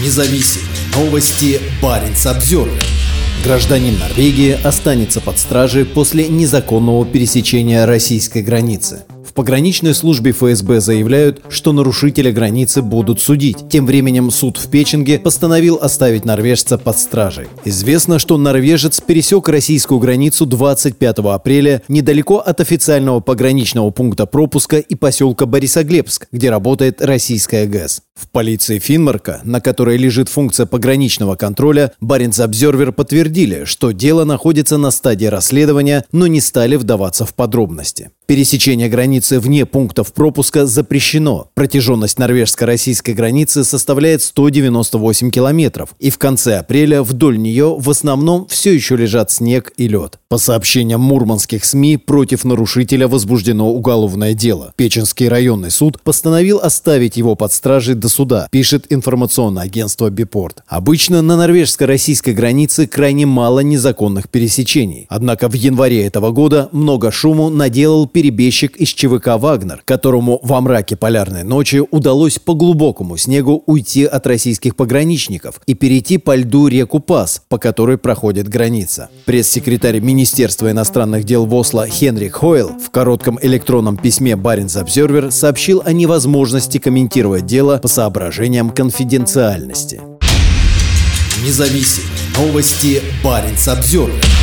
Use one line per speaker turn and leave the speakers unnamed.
Независимые новости. Барин обзервер Гражданин Норвегии останется под стражей после незаконного пересечения российской границы. Пограничной службе ФСБ заявляют, что нарушителя границы будут судить. Тем временем суд в Печенге постановил оставить норвежца под стражей. Известно, что норвежец пересек российскую границу 25 апреля недалеко от официального пограничного пункта пропуска и поселка Борисоглебск, где работает российская ГЭС. В полиции Финмарка, на которой лежит функция пограничного контроля, Баренц Обзервер подтвердили, что дело находится на стадии расследования, но не стали вдаваться в подробности. Пересечение границы вне пунктов пропуска запрещено. Протяженность норвежско-российской границы составляет 198 километров, и в конце апреля вдоль нее в основном все еще лежат снег и лед. По сообщениям мурманских СМИ, против нарушителя возбуждено уголовное дело. Печенский районный суд постановил оставить его под стражей до суда, пишет информационное агентство Бипорт. Обычно на норвежско-российской границе крайне мало незаконных пересечений. Однако в январе этого года много шуму наделал перебежчик из ЧВК «Вагнер», которому во мраке полярной ночи удалось по глубокому снегу уйти от российских пограничников и перейти по льду реку Пас, по которой проходит граница. Пресс-секретарь Министерства иностранных дел в Осло Хенрик Хойл в коротком электронном письме Баренц Обзервер сообщил о невозможности комментировать дело по соображениям конфиденциальности. Независимые новости Баренц Обзервер.